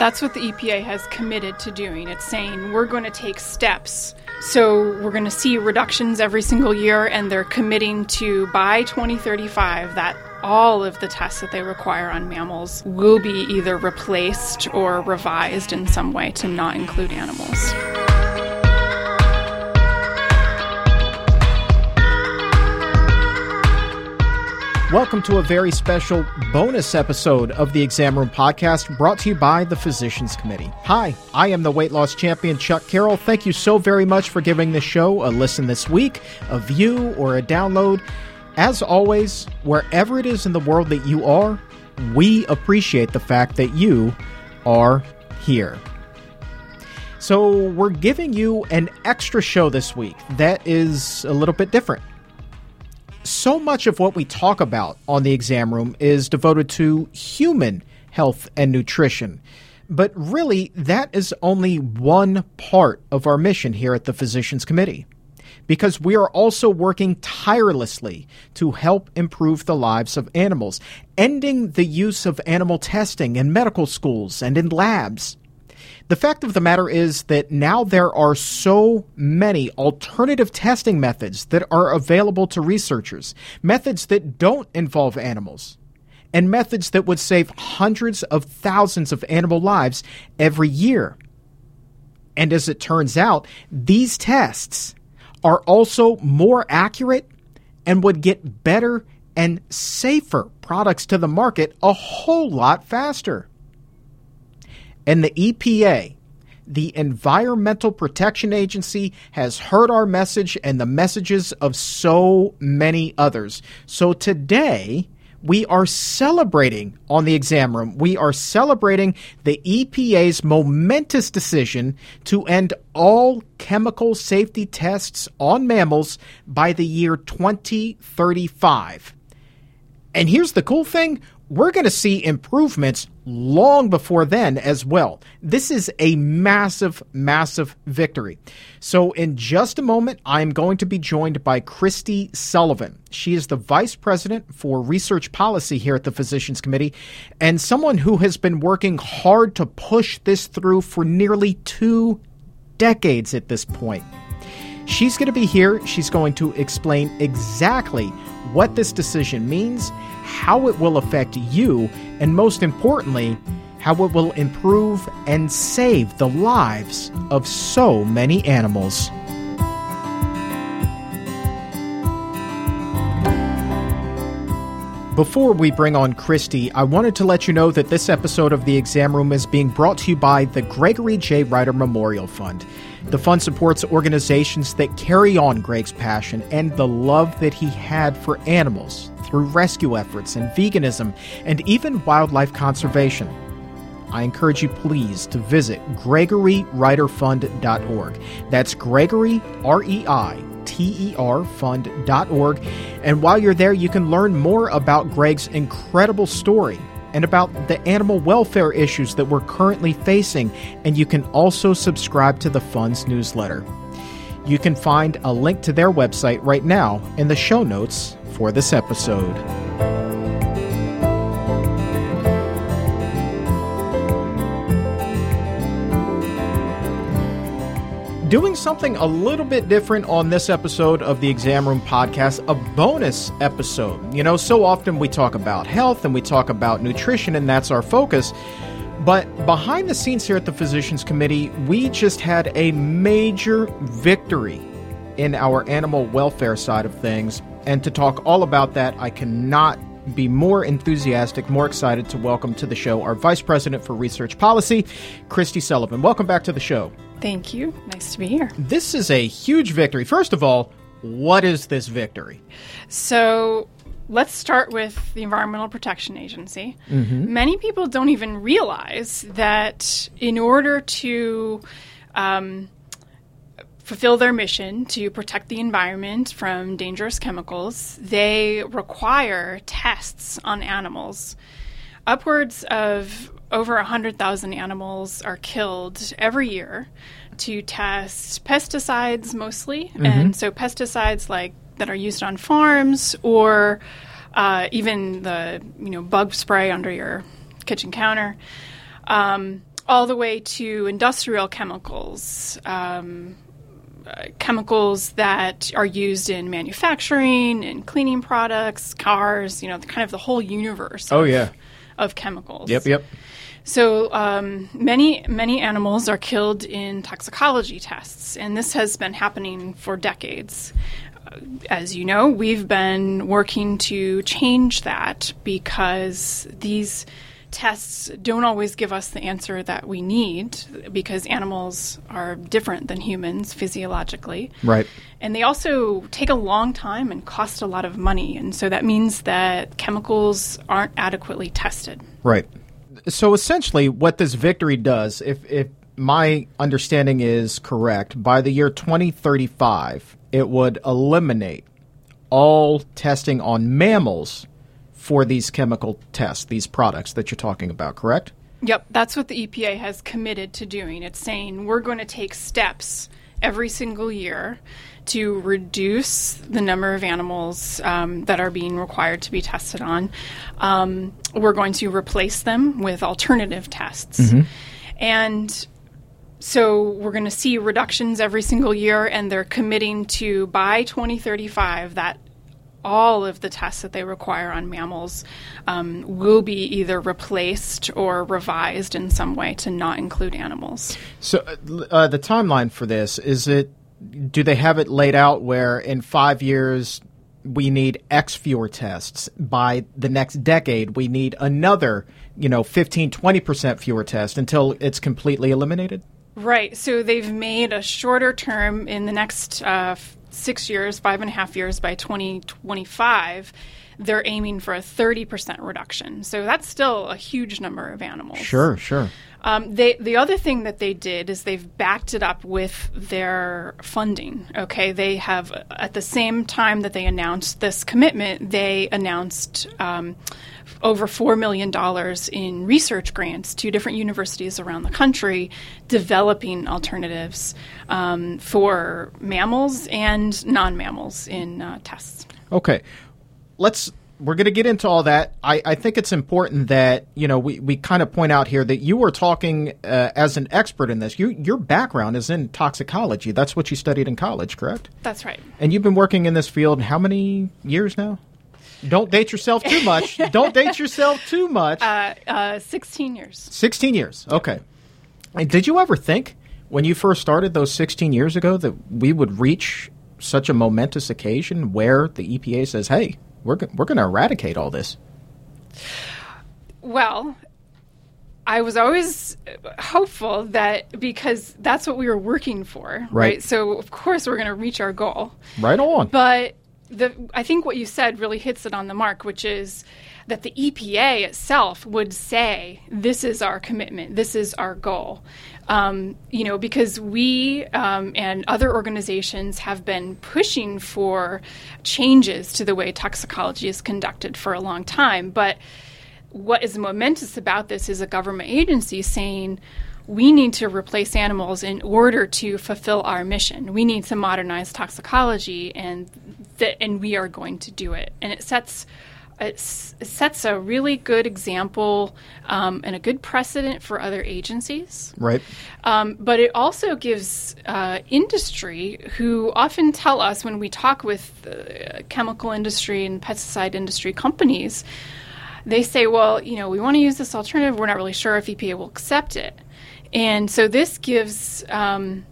That's what the EPA has committed to doing. It's saying we're going to take steps. So we're going to see reductions every single year, and they're committing to by 2035 that all of the tests that they require on mammals will be either replaced or revised in some way to not include animals. Welcome to a very special bonus episode of the Exam Room Podcast brought to you by the Physicians Committee. Hi, I am the weight loss champion, Chuck Carroll. Thank you so very much for giving the show a listen this week, a view, or a download. As always, wherever it is in the world that you are, we appreciate the fact that you are here. So, we're giving you an extra show this week that is a little bit different so much of what we talk about on the exam room is devoted to human health and nutrition. But really, that is only one part of our mission here at the Physicians Committee. Because we are also working tirelessly to help improve the lives of animals, ending the use of animal testing in medical schools and in labs, the fact of the matter is that now there are so many alternative testing methods that are available to researchers, methods that don't involve animals, and methods that would save hundreds of thousands of animal lives every year. And as it turns out, these tests are also more accurate and would get better and safer products to the market a whole lot faster. And the EPA, the Environmental Protection Agency, has heard our message and the messages of so many others. So today, we are celebrating on the exam room. We are celebrating the EPA's momentous decision to end all chemical safety tests on mammals by the year 2035. And here's the cool thing we're going to see improvements long before then as well. This is a massive, massive victory. So, in just a moment, I'm going to be joined by Kristie Sullivan. She is the Vice President for Research Policy here at the Physicians Committee and someone who has been working hard to push this through for nearly two decades at this point. She's going to be here. She's going to explain exactly what this decision means how it will affect you, and most importantly, how it will improve and save the lives of so many animals. Before we bring on Kristie, I wanted to let you know that this episode of The Exam Room is being brought to you by the Gregory J. Reiter Memorial Fund. The fund supports organizations that carry on Greg's passion and the love that he had for animals through rescue efforts and veganism and even wildlife conservation. I encourage you please to visit gregoryreiterfund.org. That's Gregory, R E I T E R fund.org. And while you're there, you can learn more about Greg's incredible story and about the animal welfare issues that we're currently facing. And you can also subscribe to the fund's newsletter. You can find a link to their website right now in the show notes for this episode. Doing something a little bit different on this episode of the Exam Room Podcast, a bonus episode. You know, so often we talk about health and we talk about nutrition, and that's our focus. But behind the scenes here at the Physicians Committee, we just had a major victory in our animal welfare side of things and to talk all about that, I cannot be more enthusiastic, more excited to welcome to the show our Vice President for Research Policy, Kristie Sullivan. Welcome back to the show. Thank you. Nice to be here. This is a huge victory. First of all, what is this victory? So, let's start with the Environmental Protection Agency. Mm-hmm. Many people don't even realize that in order to um, fulfill their mission to protect the environment from dangerous chemicals, they require tests on animals. Upwards of over 100,000 animals are killed every year to test pesticides mostly. Mm-hmm. And so, pesticides like that are used on farms or uh, even the you know bug spray under your kitchen counter. Um, all the way to industrial chemicals, um, uh, chemicals that are used in manufacturing and cleaning products, cars. You know, kind of the whole universe. Oh of, yeah. of chemicals. Yep. Yep. So um, many many animals are killed in toxicology tests, and this has been happening for decades. Uh, as you know, we've been working to change that because these tests don't always give us the answer that we need because animals are different than humans physiologically. Right. And they also take a long time and cost a lot of money. And so that means that chemicals aren't adequately tested. Right. So essentially, what this victory does, if, if my understanding is correct, by the year 2035, it would eliminate all testing on mammals for these chemical tests, these products that you're talking about, correct? Yep, that's what the EPA has committed to doing. It's saying we're going to take steps every single year to reduce the number of animals um, that are being required to be tested on. Um, we're going to replace them with alternative tests. Mm-hmm. And so we're going to see reductions every single year, and they're committing to by 2035 that all of the tests that they require on mammals um, will be either replaced or revised in some way to not include animals. So, uh, the timeline for this is it? Do they have it laid out where in five years we need X fewer tests? By the next decade, we need another, you know, 15, 20% fewer tests until it's completely eliminated? Right. So they've made a shorter term in the next uh, six years, five and a half years by 2025, they're aiming for a 30% reduction. So that's still a huge number of animals. Sure, sure. Um, they, the other thing that they did is they've backed it up with their funding. Okay, they have at the same time that they announced this commitment, they announced um, over $4 million in research grants to different universities around the country developing alternatives um, for mammals and non mammals in uh, tests. Okay. Let's we're going to get into all that. I, I, think it's important that you know we, we kind of point out here that you were talking uh, as an expert in this. You, your background is in toxicology. That's what you studied in college, correct? That's right. And you've been working in this field how many years now? Don't date yourself too much. Don't date yourself too much. Uh, uh, 16 years. 16 years. Okay. And did you ever think when you first started those 16 years ago that we would reach such a momentous occasion where the EPA says, "Hey, we're we're going to eradicate all this"? Well, I was always hopeful that because that's what we were working for, right? right? So of course we're going to reach our goal. Right on. But the I think what you said really hits it on the mark, which is that the EPA itself would say this is our commitment, this is our goal. Um, you know, because we um, and other organizations have been pushing for changes to the way toxicology is conducted for a long time. But what is momentous about this is a government agency saying, we need to replace animals in order to fulfill our mission. We need to modernize toxicology, and th- and we are going to do it. And it sets it sets a really good example um, and a good precedent for other agencies. Right. Um, but it also gives uh, industry, who often tell us when we talk with the chemical industry and pesticide industry companies, they say, well, you know, we want to use this alternative. We're not really sure if EPA will accept it. And so this gives um,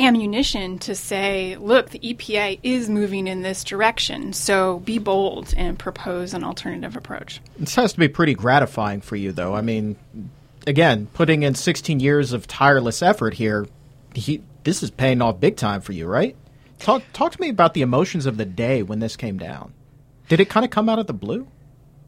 ammunition to say, look, the EPA is moving in this direction, so be bold and propose an alternative approach. This has to be pretty gratifying for you, though. I mean, again, putting in 16 years of tireless effort here, he, this is paying off big time for you, right? Talk, talk to me about the emotions of the day when this came down. Did it kind of come out of the blue?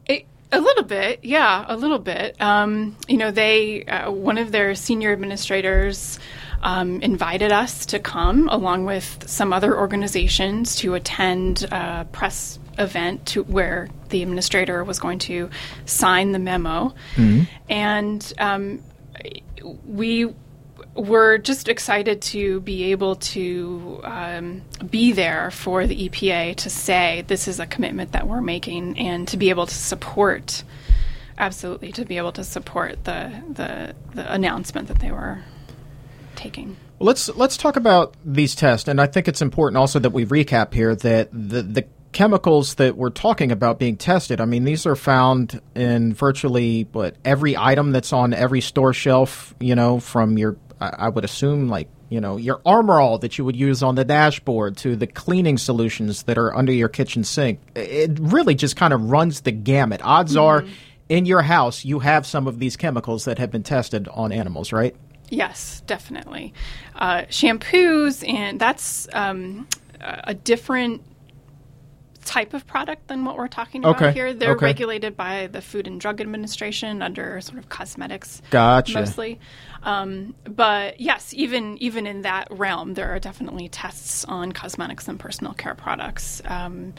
It, a little bit, yeah, a little bit. Um, you know, they uh, one of their senior administrators um, invited us to come, along with some other organizations, to attend a press event to where the administrator was going to sign the memo, mm-hmm. and um, we were just excited to be able to um, be there for the EPA to say this is a commitment that we're making and to be able to support absolutely to be able to support the the, the announcement that they were taking. Let's let's talk about these tests, and I think it's important also that we recap here that the the chemicals that we're talking about being tested. I mean, these are found in virtually but every item that's on every store shelf. You know, from your I would assume like you know your armor all that you would use on the dashboard to the cleaning solutions that are under your kitchen sink. It really just kind of runs the gamut. Odds mm-hmm. are, in your house, you have some of these chemicals that have been tested on animals, right? Yes, definitely. Uh, shampoos, and that's um, a different type of product than what we're talking about okay. here. They're okay. regulated by the Food and Drug Administration under sort of cosmetics, gotcha. mostly. Um, but yes, even even in that realm, there are definitely tests on cosmetics and personal care products. Um,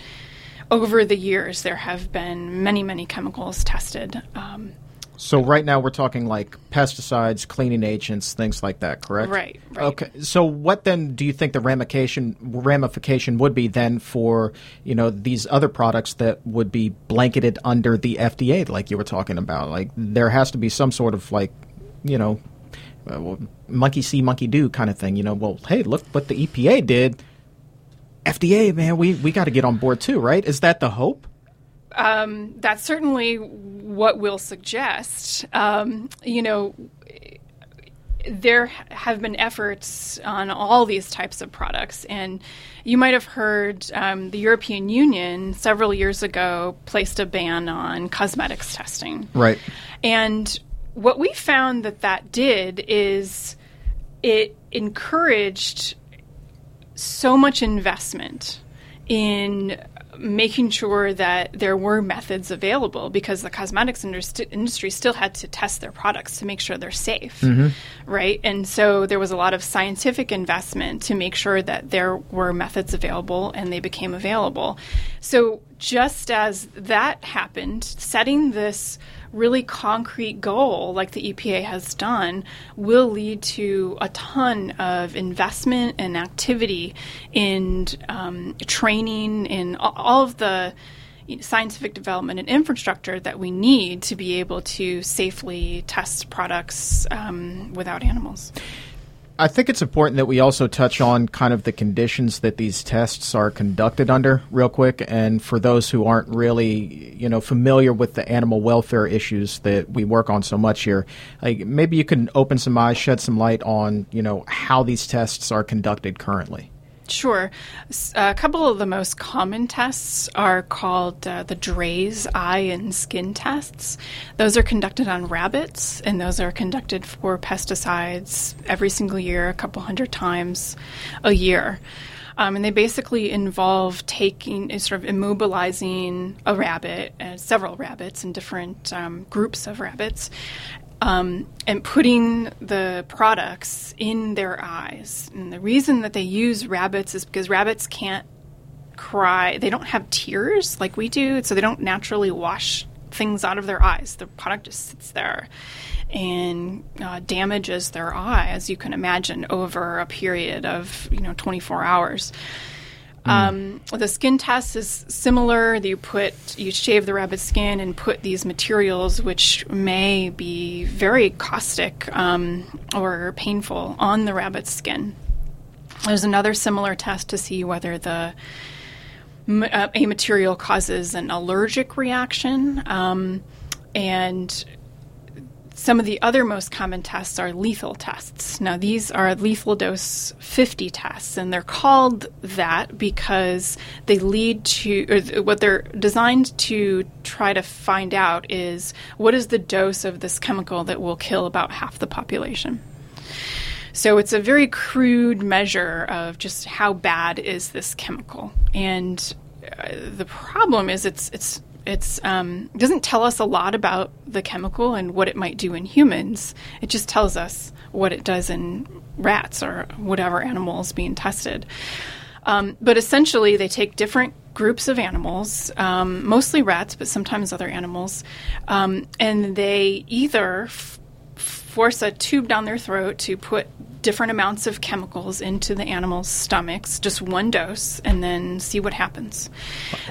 over the years, there have been many many chemicals tested. Um, so right now we're talking like pesticides, cleaning agents, things like that, correct? Right, right. Okay. So what then do you think the ramification ramification would be then for, you know, these other products that would be blanketed under the FDA like you were talking about? Like there has to be some sort of like, you know, uh, monkey see, monkey do kind of thing, you know, well, hey, look what the EPA did. FDA, man, we we got to get on board too, right? Is that the hope? Um, that's certainly what we'll suggest. Um, you know, there have been efforts on all these types of products, and you might have heard um, the European Union several years ago placed a ban on cosmetics testing. Right. And what we found that that did is it encouraged so much investment in making sure that there were methods available because the cosmetics industry still had to test their products to make sure they're safe, mm-hmm. right? And so there was a lot of scientific investment to make sure that there were methods available and they became available. So just as that happened, setting this really concrete goal, like the EPA has done, will lead to a ton of investment and activity in um, training in all of the scientific development and infrastructure that we need to be able to safely test products um, without animals. I think it's important that we also touch on kind of the conditions that these tests are conducted under, real quick. And for those who aren't really, you know, familiar with the animal welfare issues that we work on so much here, like maybe you can open some eyes, shed some light on, you know, how these tests are conducted currently. Sure. A couple of the most common tests are called uh, the Draize eye and skin tests. Those are conducted on rabbits, and those are conducted for pesticides every single year, a couple hundred times a year. Um, and they basically involve taking, uh, sort of immobilizing a rabbit, uh, several rabbits and different um, groups of rabbits, um, and putting the products in their eyes. And the reason that they use rabbits is because rabbits can't cry. They don't have tears like we do, so they don't naturally wash things out of their eyes. The product just sits there and uh, damages their eye, as you can imagine, over a period of you know 24 hours. Um, the skin test is similar. You put you shave the rabbit skin and put these materials, which may be very caustic um, or painful, on the rabbit's skin. There's another similar test to see whether the uh, a material causes an allergic reaction, um, and some of the other most common tests are lethal tests. Now, these are lethal dose 50 tests, and they're called that because they lead to, or what they're designed to try to find out is what is the dose of this chemical that will kill about half the population. So it's a very crude measure of just how bad is this chemical. And uh, the problem is it's it's it's um, doesn't tell us a lot about the chemical and what it might do in humans. It just tells us what it does in rats or whatever animals being tested. Um, but essentially, they take different groups of animals, um, mostly rats, but sometimes other animals, um, and they either f- force a tube down their throat to put different amounts of chemicals into the animals' stomachs, just one dose, and then see what happens.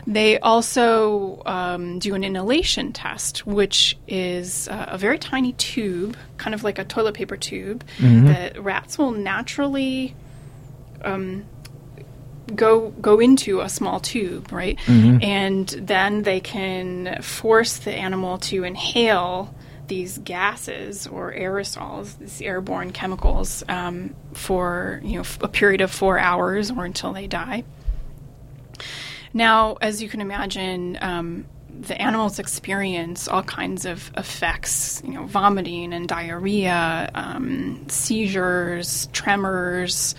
They also um, do an inhalation test, which is uh, a very tiny tube, kind of like a toilet paper tube, that rats will naturally um, go go into a small tube, right? And then they can force the animal to inhale these gases or aerosols, these airborne chemicals, um, for you know a period of four hours or until they die. Now, as you can imagine, um, the animals experience all kinds of effects, you know, vomiting and diarrhea, um, seizures, tremors,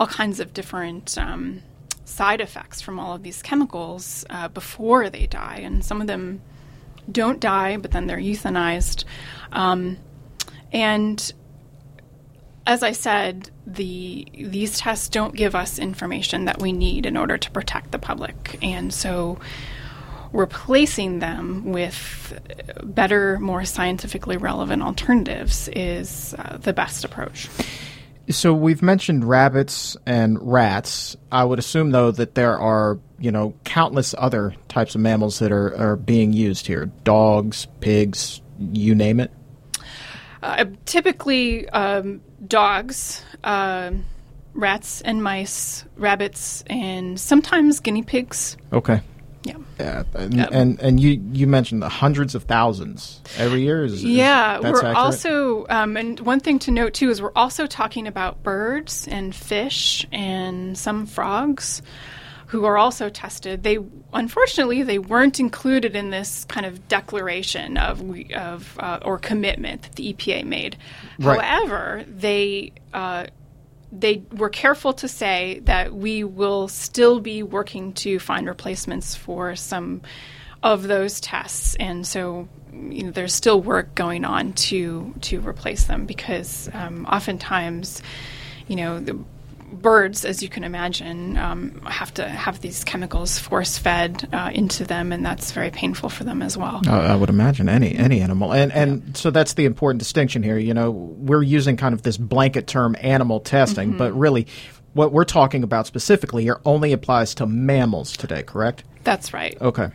all kinds of different um, side effects from all of these chemicals uh, before they die. And some of them don't die, but then they're euthanized. Um, and as I said, the these tests don't give us information that we need in order to protect the public, and so replacing them with better, more scientifically relevant alternatives is uh, the best approach. So we've mentioned rabbits and rats. I would assume, though, that there are you know countless other types of mammals that are, are being used here: dogs, pigs, you name it. Uh, typically, um, dogs, uh, rats, and mice, rabbits, and sometimes guinea pigs. Okay. Yeah. Yeah, and, and and you you mentioned the hundreds of thousands every year. Is, Yeah, we're accurate? also, um, and one thing to note too is we're also talking about birds and fish and some frogs who are also tested. They unfortunately they weren't included in this kind of declaration of of uh, or commitment that the EPA made. Right. However, they. Uh, they were careful to say that we will still be working to find replacements for some of those tests, and so you know, there's still work going on to to replace them because um, oftentimes, you know, the birds, as you can imagine, um, have to have these chemicals force fed uh, into them, and that's very painful for them as well. Uh, I would imagine any any animal, and and so that's the important distinction here. You know, we're using kind of this blanket term animal testing, Mm-hmm. but really, what we're talking about specifically here only applies to mammals today. Correct? That's right. Okay.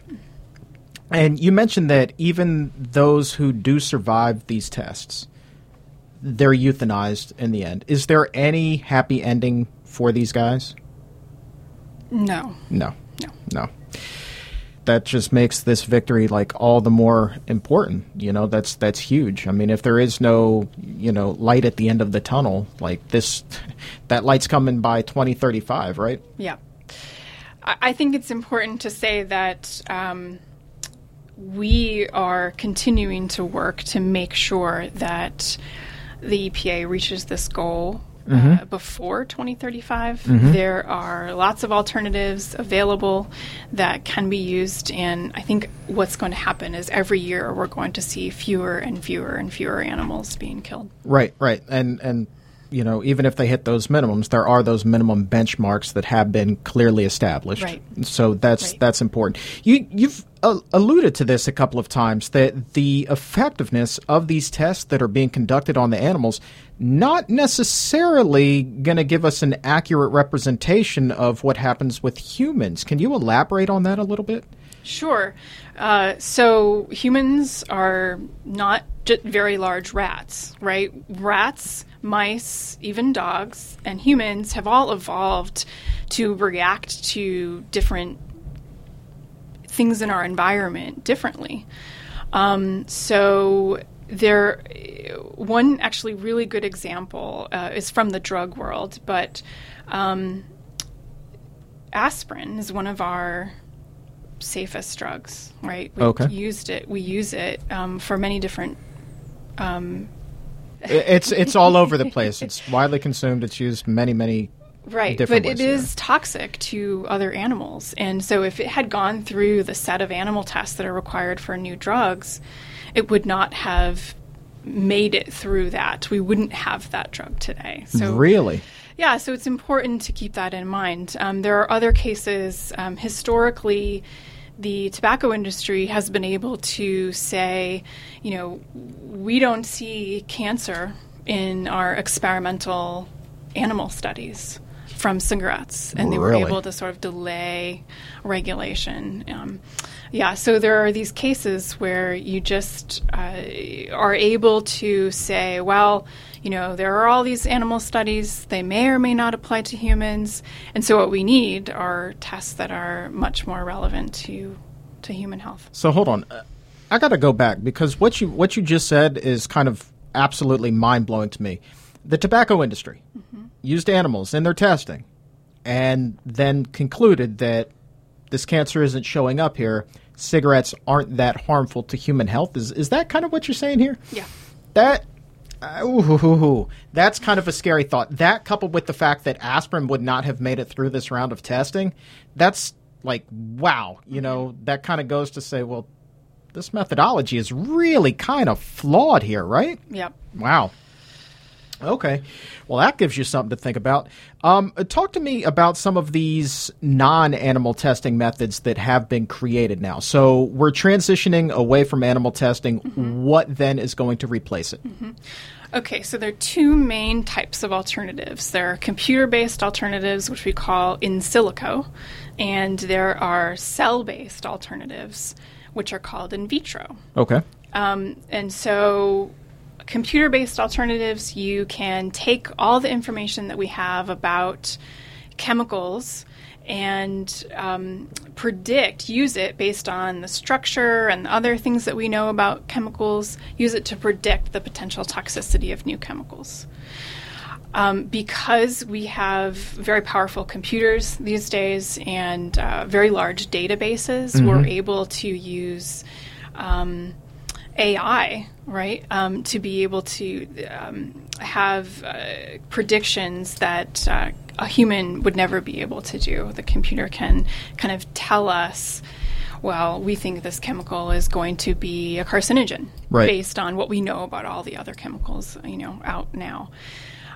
And you mentioned that even those who do survive these tests, they're euthanized in the end. Is there any happy ending for these guys? No, No. no. No. That just makes this victory like all the more important. You know, that's that's huge. I mean, if there is no, you know, light at the end of the tunnel, like this that light's coming by 2035, right? Yeah. I, I think it's important to say that um, we are continuing to work to make sure that the EPA reaches this goal. Uh, before 2035, there are lots of alternatives available that can be used, and I think what's going to happen is every year we're going to see fewer and fewer and fewer animals being killed. Right, right. And and you know, even if they hit those minimums, there are those minimum benchmarks that have been clearly established. Right. So that's Right. that's important. You you've uh, alluded to this a couple of times that the effectiveness of these tests that are being conducted on the animals not necessarily going to give us an accurate representation of what happens with humans. Can you elaborate on that a little bit? Sure. Uh, so humans are not just very large rats, right? Rats, mice, even dogs, and humans have all evolved to react to different things in our environment differently. Um, so there, one actually really good example uh, is from the drug world, but um, aspirin is one of our safest drugs, right? We Okay. used it. We use it um, for many different. Um, It's it's all over the place. It's widely consumed. It's used many many right, different but it ways, yeah. is toxic to other animals, and so if it had gone through the set of animal tests that are required for new drugs, it would not have made it through that. We wouldn't have that drug today. So really. Yeah, so it's important to keep that in mind. Um, there are other cases. Um, historically, the tobacco industry has been able to say, you know, we don't see cancer in our experimental animal studies from cigarettes, and they Really? were able to sort of delay regulation. Um, yeah, so there are these cases where you just uh, are able to say, well, you know, there are all these animal studies, they may or may not apply to humans, and so what we need are tests that are much more relevant to to human health. So hold on, Uh, I got to go back because what you what you just said is kind of absolutely mind blowing to me. The tobacco industry used animals in their testing, and then concluded that this cancer isn't showing up here. Cigarettes aren't that harmful to human health. Is is that kind of what you're saying here? Yeah. That. Uh, ooh. That's kind of a scary thought. That coupled with the fact that aspirin would not have made it through this round of testing, that's like wow. You know, that kind of goes to say, well, this methodology is really kind of flawed here, right? Yep. Wow. Okay. Well, that gives you something to think about. Um, talk to me about some of these non animal testing methods that have been created now. So we're transitioning away from animal testing. What then is going to replace it? Okay, so there are two main types of alternatives. There are computer based alternatives, which we call in silico, and there are cell based alternatives, which are called in vitro. Okay. Um, and so, computer based alternatives, you can take all the information that we have about chemicals and um, predict, use it based on the structure and other things that we know about chemicals, use it to predict the potential toxicity of new chemicals. Um, because we have very powerful computers these days and uh, very large databases, we're able to use um, AI, right, um, to be able to um, have uh, predictions that uh, a human would never be able to do. The computer can kind of tell us. Well, we think this chemical is going to be a carcinogen Right. based on what we know about all the other chemicals, you know, out now.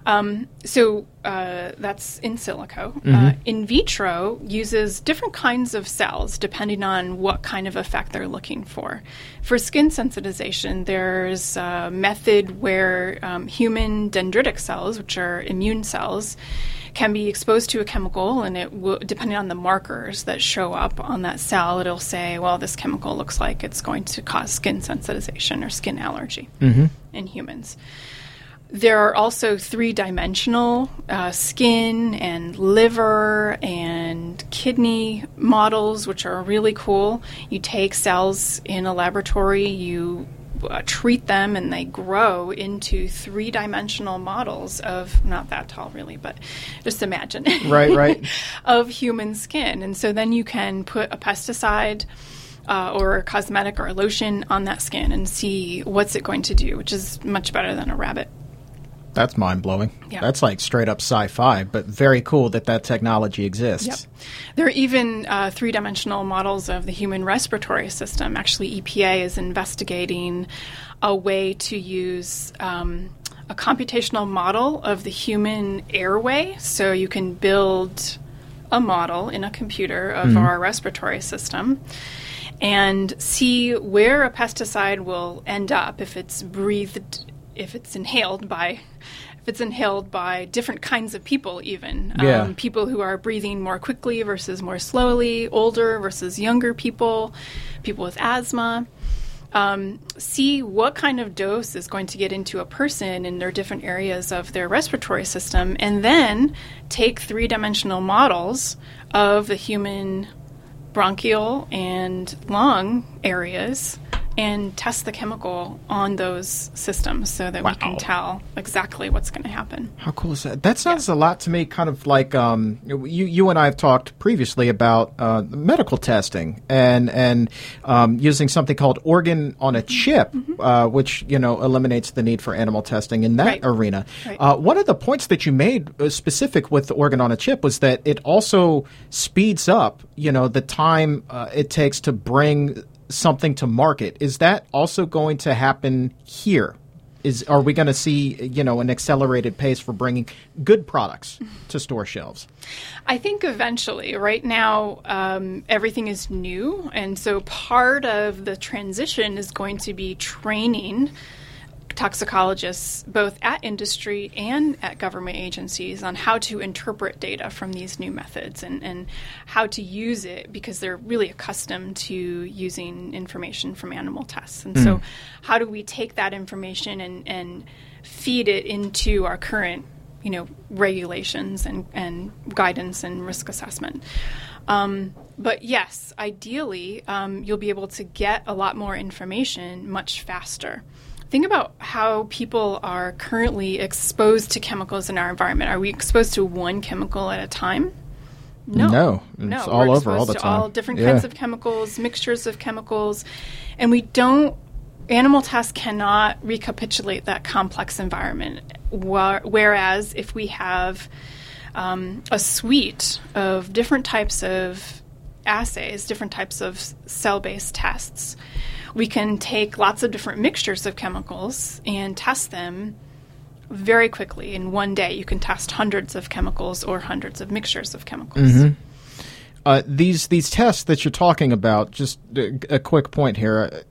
Um, so uh, that's in silico. Uh, in vitro uses different kinds of cells depending on what kind of effect they're looking for. For skin sensitization, there's a method where um, human dendritic cells, which are immune cells, can be exposed to a chemical, and it will, depending on the markers that show up on that cell, it'll say, well, this chemical looks like it's going to cause skin sensitization or skin allergy in humans. There are also three dimensional uh, skin and liver and kidney models, which are really cool. You take cells in a laboratory, you uh, treat them, and they grow into three dimensional models of not that tall, really, but just imagine. Right, right. of human skin. And so then you can put a pesticide. Uh, or a cosmetic or a lotion on that skin and see what's it going to do, which is much better than a rabbit. That's mind blowing. Yeah. That's like straight up sci fi, but very cool that that technology exists. Yep. There are even uh, three dimensional models of the human respiratory system. Actually, EPA is investigating a way to use um, a computational model of the human airway. So you can build a model in a computer of our respiratory system and see where a pesticide will end up if it's breathed, if it's inhaled by. If it's inhaled by different kinds of people, even Yeah. um, people who are breathing more quickly versus more slowly, older versus younger people, people with asthma. Um, see what kind of dose is going to get into a person in their different areas of their respiratory system, and then take three dimensional models of the human bronchial and lung areas and test the chemical on those systems so that we can tell exactly what's going to happen. How cool is that? That sounds a lot to me, kind of like um, you. You and I have talked previously about uh, medical testing and and um, using something called organ on a chip, uh, which you know eliminates the need for animal testing in that Right. arena. Right. Uh, one of the points that you made uh, specific with the organ on a chip was that it also speeds up, you know, the time uh, it takes to bring something to market. Is that also going to happen here? Is are we going to see you know an accelerated pace for bringing good products to store shelves? I think eventually. Right now, um, everything is new, and so part of the transition is going to be training toxicologists, both at industry and at government agencies, on how to interpret data from these new methods and, and how to use it because they're really accustomed to using information from animal tests. And mm. so, how do we take that information and, and feed it into our current you know regulations and, and guidance and risk assessment. Um, but yes, ideally, um, you'll be able to get a lot more information much faster. Think about how people are currently exposed to chemicals in our environment. Are we exposed to one chemical at a time? No, no, it's no. all We're over all the time. All different yeah. kinds of chemicals, mixtures of chemicals, and we don't animal tests cannot recapitulate that complex environment. Whereas if we have um, a suite of different types of assays, different types of cell based tests, we can take lots of different mixtures of chemicals and test them very quickly. In one day, you can test hundreds of chemicals or hundreds of mixtures of chemicals. Mm-hmm. Uh, these these tests that you're talking about, just a, a quick point here.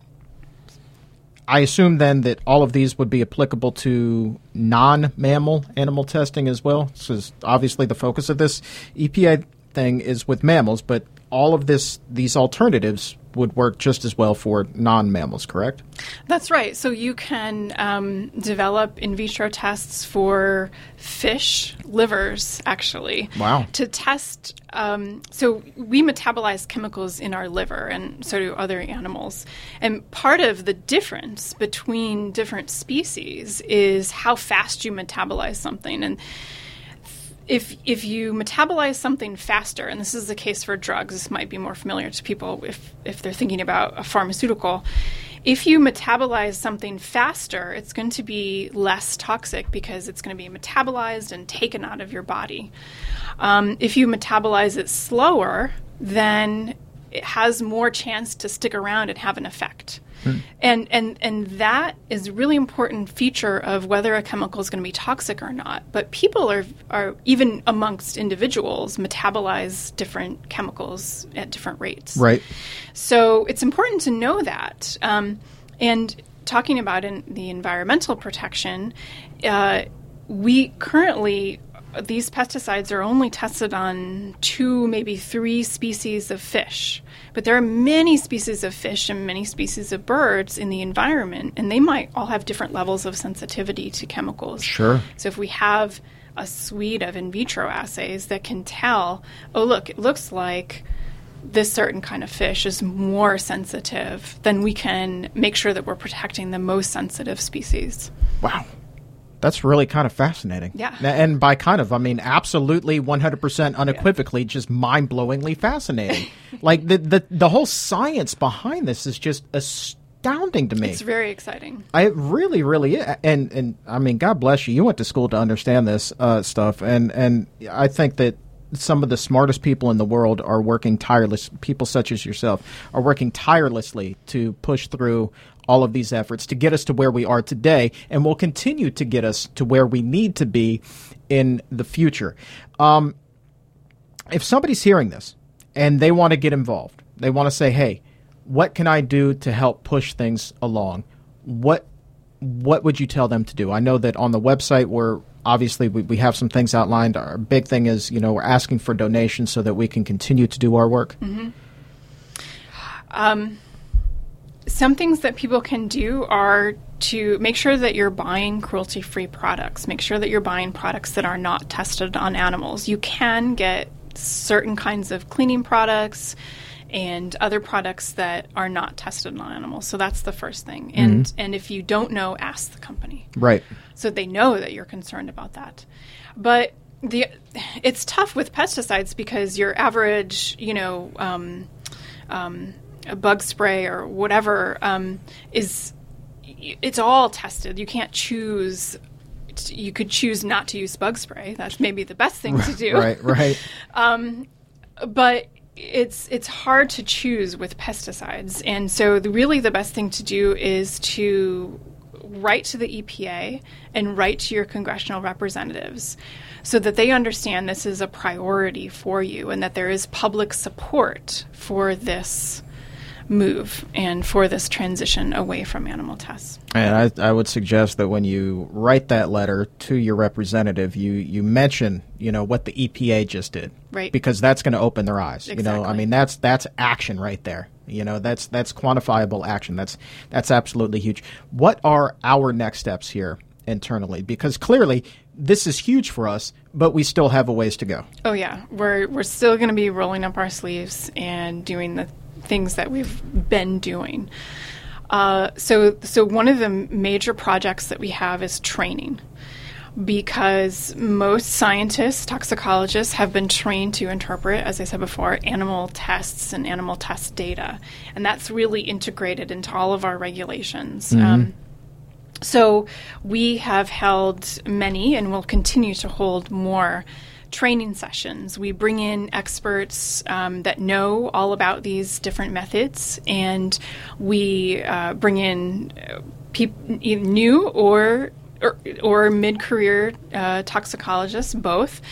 I assume then that all of these would be applicable to non mammal animal testing as well. Is obviously the focus of this EPA thing is with mammals, but all of this these alternatives would work just as well for non mammals, correct? That's right. So you can um, develop in vitro tests for fish livers, actually. Wow. To test. Um, so we metabolize chemicals in our liver, and so do other animals. And part of the difference between different species is how fast you metabolize something. And if if you metabolize something faster, and this is the case for drugs, this might be more familiar to people if if they're thinking about a pharmaceutical. If you metabolize something faster, it's going to be less toxic because it's going to be metabolized and taken out of your body. Um, if you metabolize it slower, then it has more chance to stick around and have an effect. Mm. And, and, and that is a really important feature of whether a chemical is going to be toxic or not. But people are, are, even amongst individuals, metabolize different chemicals at different rates. Right. So it's important to know that. Um, and talking about in the environmental protection, uh, we currently these pesticides are only tested on two, maybe three species of fish. But there are many species of fish and many species of birds in the environment, and they might all have different levels of sensitivity to chemicals. Sure. So if we have a suite of in vitro assays that can tell, oh, look, it looks like this certain kind of fish is more sensitive, then we can make sure that we're protecting the most sensitive species. Wow. That's really kind of fascinating. Yeah. And by kind of, I mean absolutely 100% unequivocally yeah. just mind-blowingly fascinating. like the, the the whole science behind this is just astounding to me. It's very exciting. I really really and and I mean God bless you. You went to school to understand this uh, stuff and and I think that some of the smartest people in the world are working tireless people such as yourself are working tirelessly to push through all of these efforts to get us to where we are today and will continue to get us to where we need to be in the future. Um, if somebody's hearing this and they want to get involved, they want to say, hey, what can I do to help push things along? What what would you tell them to do? I know that on the website we're obviously we, we have some things outlined. Our big thing is, you know, we're asking for donations so that we can continue to do our work. Mm-hmm. Um, some things that people can do are to make sure that you're buying cruelty free products. Make sure that you're buying products that are not tested on animals. You can get certain kinds of cleaning products and other products that are not tested on animals. So that's the first thing. And mm-hmm. and if you don't know, ask the company. Right. So they know that you're concerned about that. But the it's tough with pesticides because your average, you know, um, um, a bug spray or whatever um, is it's all tested. You can't choose. You could choose not to use bug spray. That's maybe the best thing to do. right, right. um, but it's it's hard to choose with pesticides, and so the, really the best thing to do is to write to the EPA and write to your congressional representatives so that they understand this is a priority for you and that there is public support for this move and for this transition away from animal tests. And I, I would suggest that when you write that letter to your representative, you, you mention, you know, what the EPA just did. Right. Because that's going to open their eyes. Exactly. You know, I mean, that's, that's action right there. You know, that's, that's quantifiable action. That's, that's absolutely huge. What are our next steps here internally? Because clearly this is huge for us, but we still have a ways to go. Oh yeah, we're we're still going to be rolling up our sleeves and doing the things that we've been doing. Uh, so so one of the major projects that we have is training. Because most scientists, toxicologists, have been trained to interpret, as I said before, animal tests and animal test data. And that's really integrated into all of our regulations. Mm-hmm. Um, so we have held many and will continue to hold more training sessions. We bring in experts um, that know all about these different methods, and we uh, bring in uh, new or or, or mid-career uh, toxicologists, both,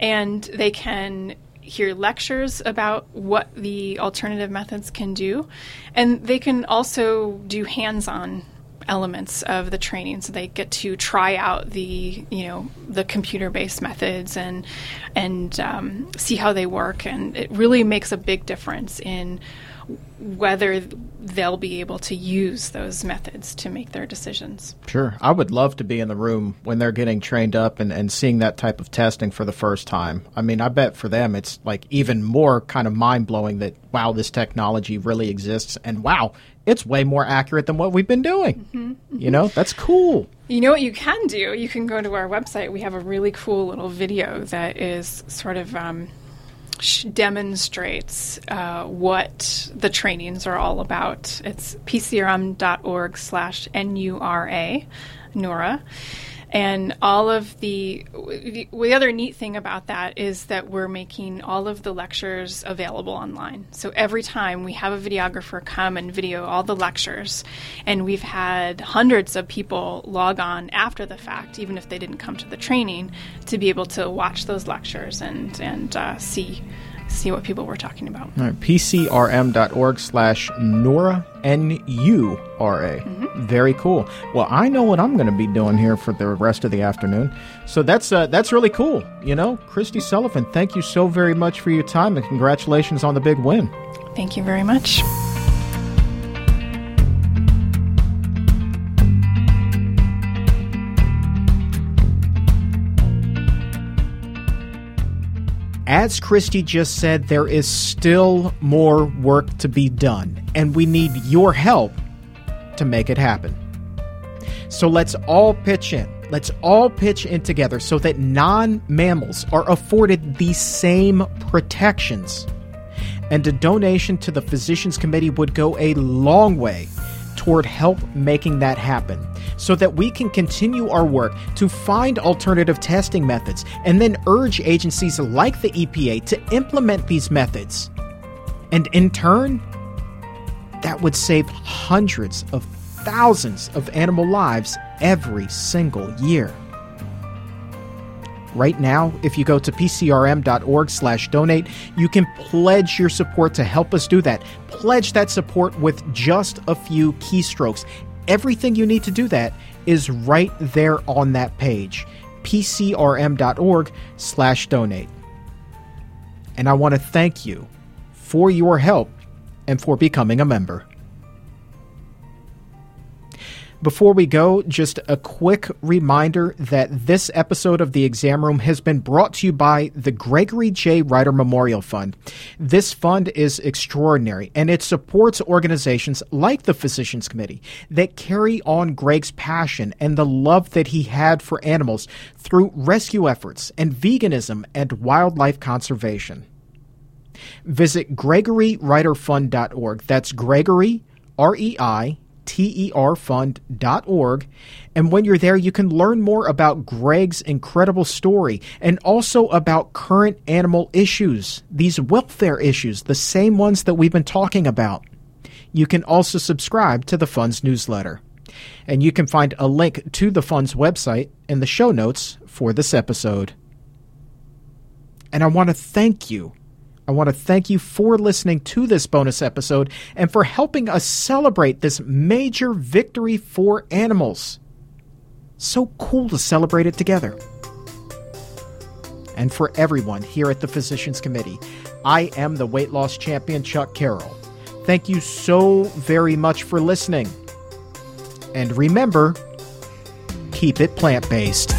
and they can hear lectures about what the alternative methods can do, and they can also do hands-on elements of the training so they get to try out the you know the computer based methods and and um, see how they work and it really makes a big difference in whether they'll be able to use those methods to make their decisions. Sure. I would love to be in the room when they're getting trained up and, and seeing that type of testing for the first time. I mean, I bet for them it's like even more kind of mind blowing that, wow, this technology really exists and wow, it's way more accurate than what we've been doing. Mm-hmm, mm-hmm. You know, that's cool. You know what you can do? You can go to our website. We have a really cool little video that is sort of um, demonstrates uh, what the trainings are all about. It's pcrm.org slash N-U-R-A, NURA. And all of the, the other neat thing about that is that we're making all of the lectures available online. So every time we have a videographer come and video all the lectures, and we've had hundreds of people log on after the fact, even if they didn't come to the training, to be able to watch those lectures and and uh, see see what people were talking about. All right, pcrm.org slash Nora, N-U-R-A. Mm-hmm. Very cool. Well, I know what I'm going to be doing here for the rest of the afternoon. So that's uh, that's really cool. You know, Kristie Sullivan, thank you so very much for your time and congratulations on the big win. Thank you very much. As Kristie just said, there is still more work to be done, and we need your help to make it happen. So let's all pitch in. Let's all pitch in together so that non mammals are afforded the same protections. And a donation to the Physicians Committee would go a long way toward help making that happen so that we can continue our work to find alternative testing methods and then urge agencies like the EPA to implement these methods. And in turn, that would save hundreds of thousands of animal lives every single year. Right now, if you go to pcrm.org/donate, you can pledge your support to help us do that. Pledge that support with just a few keystrokes. Everything you need to do that is right there on that page, pcrm.org/donate. And I want to thank you for your help and for becoming a member. Before we go, just a quick reminder that this episode of the exam room has been brought to you by the Gregory J. Reiter Memorial Fund. This fund is extraordinary and it supports organizations like the Physicians Committee that carry on Greg's passion and the love that he had for animals through rescue efforts and veganism and wildlife conservation. Visit gregoryreiterfund.org. That's Gregory, R E I terfund.org. And when you're there, you can learn more about Greg's incredible story and also about current animal issues, these welfare issues, the same ones that we've been talking about. You can also subscribe to the Fund's newsletter. And you can find a link to the Fund's website in the show notes for this episode. And I want to thank you I want to thank you for listening to this bonus episode and for helping us celebrate this major victory for animals. So cool to celebrate it together. And for everyone here at the Physicians Committee, I am the weight loss champion, Chuck Carroll. Thank you so very much for listening. And remember, keep it plant based.